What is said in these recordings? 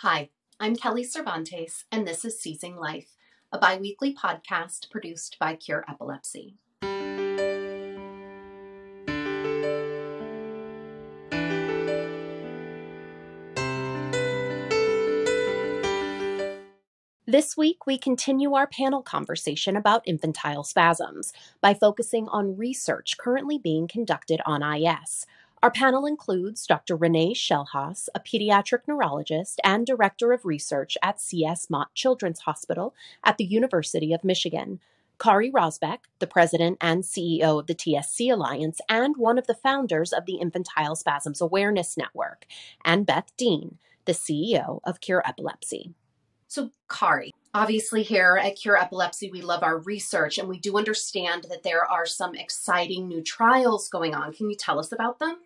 Hi, I'm Kelly Cervantes, and this is Seizing Life, a bi weekly podcast produced by Cure Epilepsy. This week, we continue our panel conversation about infantile spasms by focusing on research currently being conducted on IS. Our panel includes Dr. Renee Shellhaas, a pediatric neurologist and director of research at C.S. Mott Children's Hospital at the University of Michigan, Kari Rosbeck, the president and CEO of the TSC Alliance and one of the founders of the Infantile Spasms Awareness Network, and Beth Dean, the CEO of Cure Epilepsy. So, Kari, obviously, here at Cure Epilepsy, we love our research and we do understand that there are some exciting new trials going on. Can you tell us about them?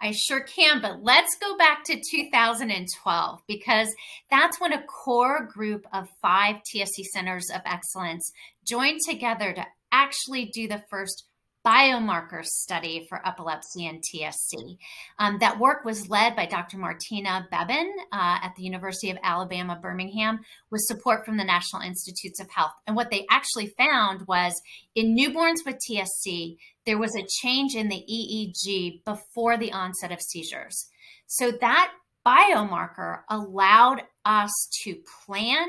I sure can, but let's go back to 2012 because that's when a core group of five TSC Centers of Excellence joined together to actually do the first biomarker study for epilepsy and TSC. Um, that work was led by Dr. Martina Bebin uh, at the University of Alabama, Birmingham, with support from the National Institutes of Health. And what they actually found was in newborns with TSC, there was a change in the EEG before the onset of seizures. So that biomarker allowed us to plan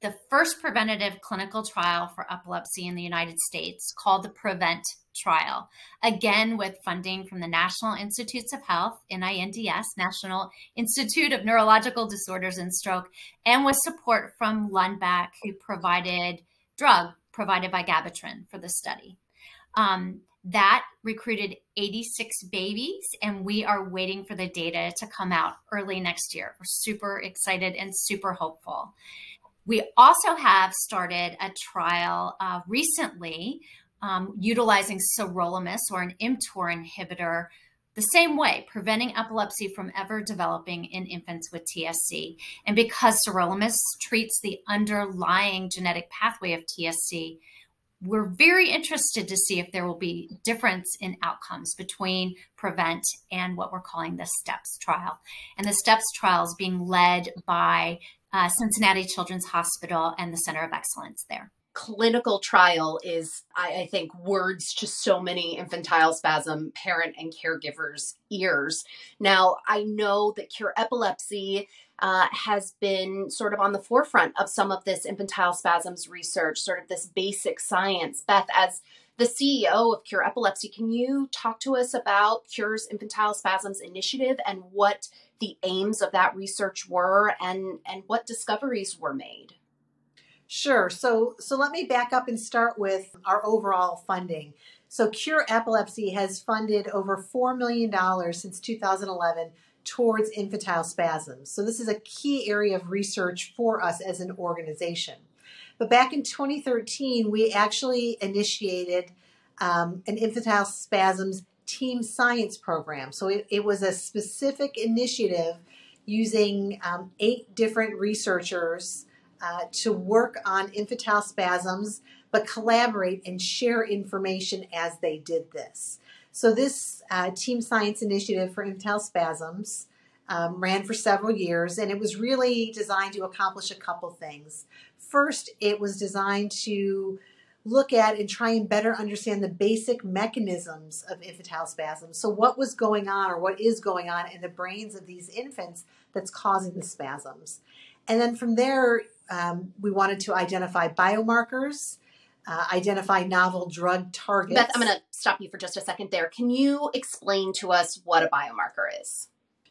the first preventative clinical trial for epilepsy in the United States called the PREVENT trial, again with funding from the National Institutes of Health, NINDS, National Institute of Neurological Disorders and Stroke, and with support from Lundbeck, who provided drug provided vigabatrin for the study. Um, that recruited 86 babies, and we are waiting for the data to come out early next year. We're super excited and super hopeful. We also have started a trial uh, recently um, utilizing sirolimus or an mTOR inhibitor the same way, preventing epilepsy from ever developing in infants with TSC. And because sirolimus treats the underlying genetic pathway of TSC, we're very interested to see if there will be difference in outcomes between prevent and what we're calling the steps trial and the steps trial is being led by uh, Cincinnati Children's Hospital and the Center of Excellence there. Clinical trial is, I, I think, words to so many infantile spasm parent and caregivers' ears. Now, I know that Cure Epilepsy uh, has been sort of on the forefront of some of this infantile spasms research, sort of this basic science. Beth, as the CEO of Cure Epilepsy, can you talk to us about Cure's infantile spasms initiative and what the aims of that research were and, and what discoveries were made? Sure. So, so let me back up and start with our overall funding. So, Cure Epilepsy has funded over $4 million since 2011 towards infantile spasms. So, this is a key area of research for us as an organization. But back in 2013, we actually initiated um, an infantile spasms team science program. So it, it was a specific initiative using um, eight different researchers uh, to work on infantile spasms, but collaborate and share information as they did this. So this uh, team science initiative for infantile spasms um, ran for several years, and it was really designed to accomplish a couple things. First, it was designed to look at and try and better understand the basic mechanisms of infantile spasms. So, what was going on or what is going on in the brains of these infants that's causing the spasms? And then from there, um, we wanted to identify biomarkers. Uh, identify novel drug targets. Beth, I'm going to stop you for just a second there. Can you explain to us what a biomarker is?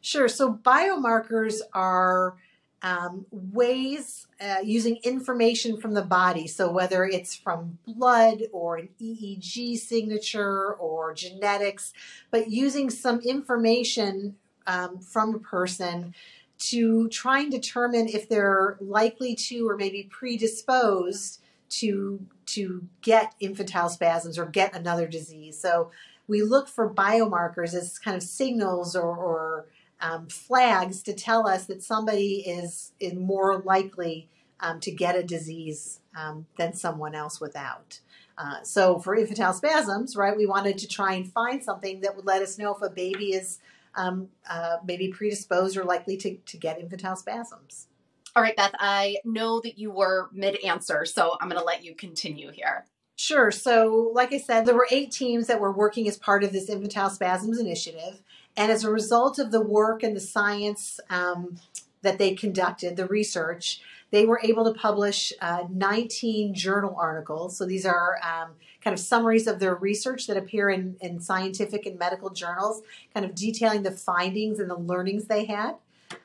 Sure. So, biomarkers are um, ways uh, using information from the body. So, whether it's from blood or an EEG signature or genetics, but using some information um, from a person to try and determine if they're likely to or maybe predisposed to to get infantile spasms or get another disease. So we look for biomarkers as kind of signals or, or um, flags to tell us that somebody is, more likely um, to get a disease um, than someone else without. Uh, so for infantile spasms, right, we wanted to try and find something that would let us know if a baby is um, uh, maybe predisposed or likely to, to get infantile spasms. All right, Beth, I know that you were mid answer, so I'm going to let you continue here. Sure. So, like I said, there were eight teams that were working as part of this infantile spasms initiative. And as a result of the work and the science um, that they conducted, the research, they were able to publish uh, 19 journal articles. So these are um, kind of summaries of their research that appear in, in scientific and medical journals, kind of detailing the findings and the learnings they had.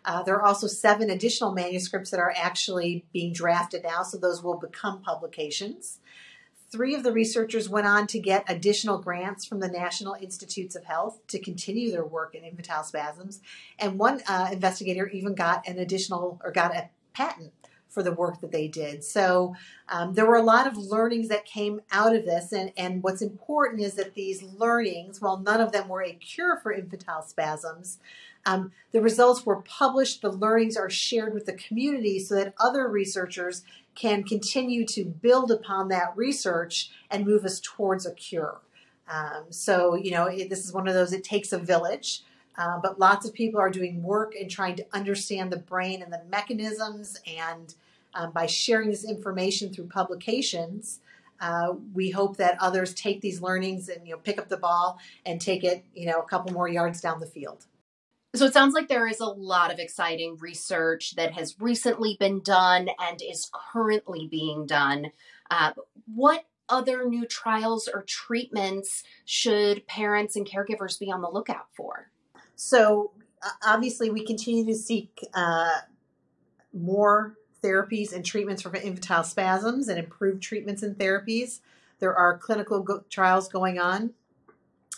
Uh, there are also seven additional manuscripts that are actually being drafted now, so those will become publications. Three of the researchers went on to get additional grants from the National Institutes of Health to continue their work in infantile spasms. And one uh, investigator even got an additional or got a patent for the work that they did. So um, there were a lot of learnings that came out of this. And, and what's important is that these learnings, while none of them were a cure for infantile spasms, um, the results were published, the learnings are shared with the community so that other researchers can continue to build upon that research and move us towards a cure. Um, so, you know, it, this is one of those, it takes a village. Uh, but lots of people are doing work and trying to understand the brain and the mechanisms. And um, by sharing this information through publications, uh, we hope that others take these learnings and you know pick up the ball and take it you know a couple more yards down the field. So it sounds like there is a lot of exciting research that has recently been done and is currently being done. Uh, what other new trials or treatments should parents and caregivers be on the lookout for? So obviously, we continue to seek uh, more therapies and treatments for infantile spasms and improved treatments and therapies. There are clinical go- trials going on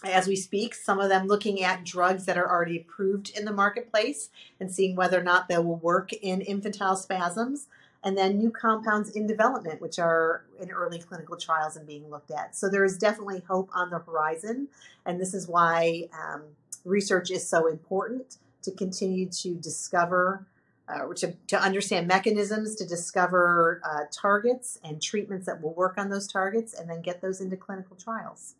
as we speak, some of them looking at drugs that are already approved in the marketplace and seeing whether or not they will work in infantile spasms and then new compounds in development, which are in early clinical trials and being looked at. So there is definitely hope on the horizon, and this is why um, research is so important to continue to discover, uh, to, to understand mechanisms, to discover uh, targets and treatments that will work on those targets, and then get those into clinical trials.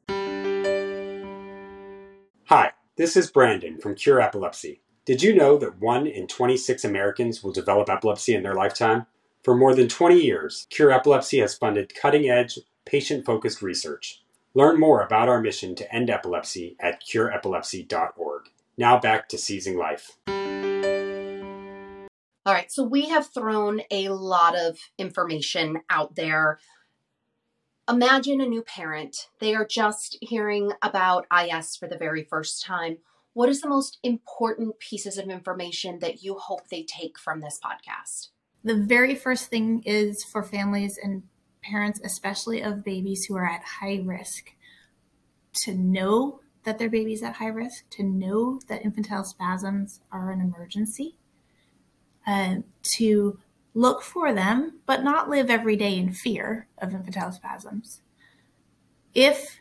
Hi, this is Brandon from Cure Epilepsy. Did you know that 1 in 26 Americans will develop epilepsy in their lifetime? For more than 20 years, Cure Epilepsy has funded cutting edge, patient focused research. Learn more about our mission to end epilepsy at cureepilepsy.org. Now back to seizing life. All right, so we have thrown a lot of information out there. Imagine a new parent. They are just hearing about IS for the very first time. What is the most important pieces of information that you hope they take from this podcast? The very first thing is for families and parents, especially of babies who are at high risk, to know that their baby's at high risk, to know that infantile spasms are an emergency, uh, to look for them, but not live every day in fear of infantile spasms. If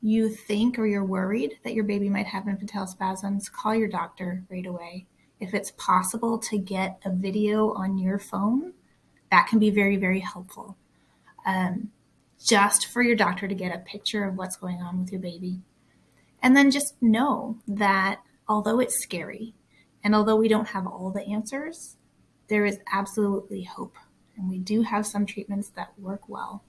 you think or you're worried that your baby might have infantile spasms, call your doctor right away. If it's possible to get a video on your phone, that can be very, very helpful. Um, just for your doctor to get a picture of what's going on with your baby. And then just know that although it's scary and although we don't have all the answers, there is absolutely hope. And we do have some treatments that work well.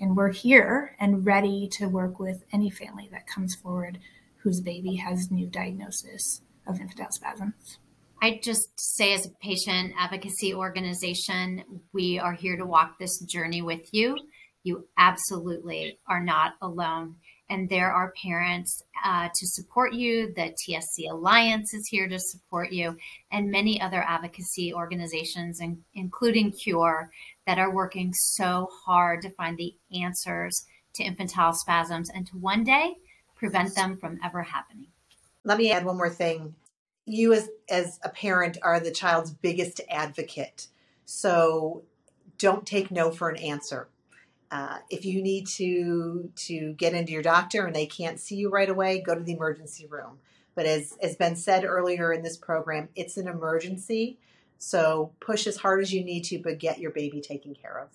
And we're here and ready to work with any family that comes forward whose baby has new diagnosis of infantile spasms. I just say, as a patient advocacy organization, we are here to walk this journey with you. You absolutely are not alone and there are parents uh, to support you. The TSC Alliance is here to support you, and many other advocacy organizations, in, including Cure, that are working so hard to find the answers to infantile spasms and to one day prevent them from ever happening. Let me add one more thing. You, as, as a parent, are the child's biggest advocate. So don't take no for an answer uh, if you need to to get into your doctor and they can't see you right away, go to the emergency room. But as has been said earlier in this program, it's an emergency. So push as hard as you need to, but get your baby taken care of.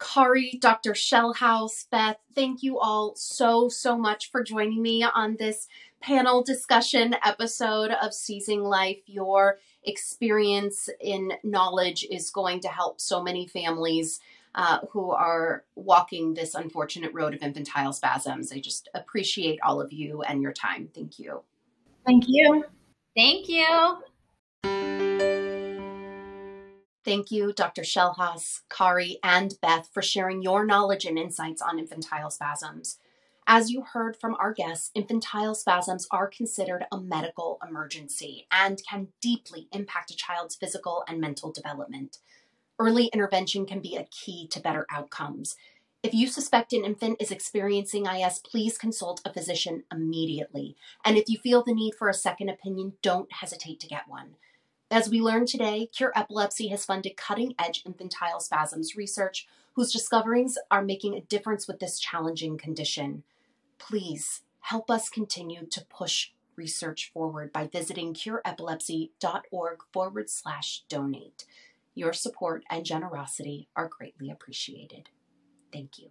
Kari, Dr. Shellhaas, Beth, thank you all so, so much for joining me on this panel discussion episode of Seizing Life. Your experience in knowledge is going to help so many families uh, who are walking this unfortunate road of infantile spasms. I just appreciate all of you and your time. Thank you. Thank you. Thank you. Thank you, Dr. Shellhaas, Kari, and Beth, for sharing your knowledge and insights on infantile spasms. As you heard from our guests, infantile spasms are considered a medical emergency and can deeply impact a child's physical and mental development. Early intervention can be a key to better outcomes. If you suspect an infant is experiencing IS, please consult a physician immediately. And if you feel the need for a second opinion, don't hesitate to get one. As we learned today, Cure Epilepsy has funded cutting edge infantile spasms research whose discoveries are making a difference with this challenging condition. Please help us continue to push research forward by visiting cureepilepsy.org forward slash donate. Your support and generosity are greatly appreciated. Thank you.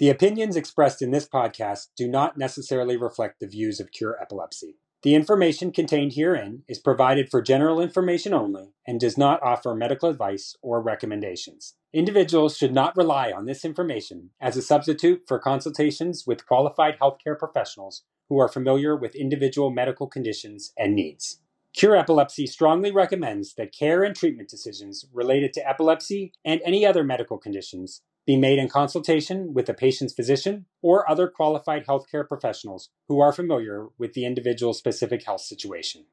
The opinions expressed in this podcast do not necessarily reflect the views of Cure Epilepsy. The information contained herein is provided for general information only and does not offer medical advice or recommendations. Individuals should not rely on this information as a substitute for consultations with qualified healthcare professionals who are familiar with individual medical conditions and needs. Cure Epilepsy strongly recommends that care and treatment decisions related to epilepsy and any other medical conditions be made in consultation with the patient's physician or other qualified healthcare professionals who are familiar with the individual's specific health situation.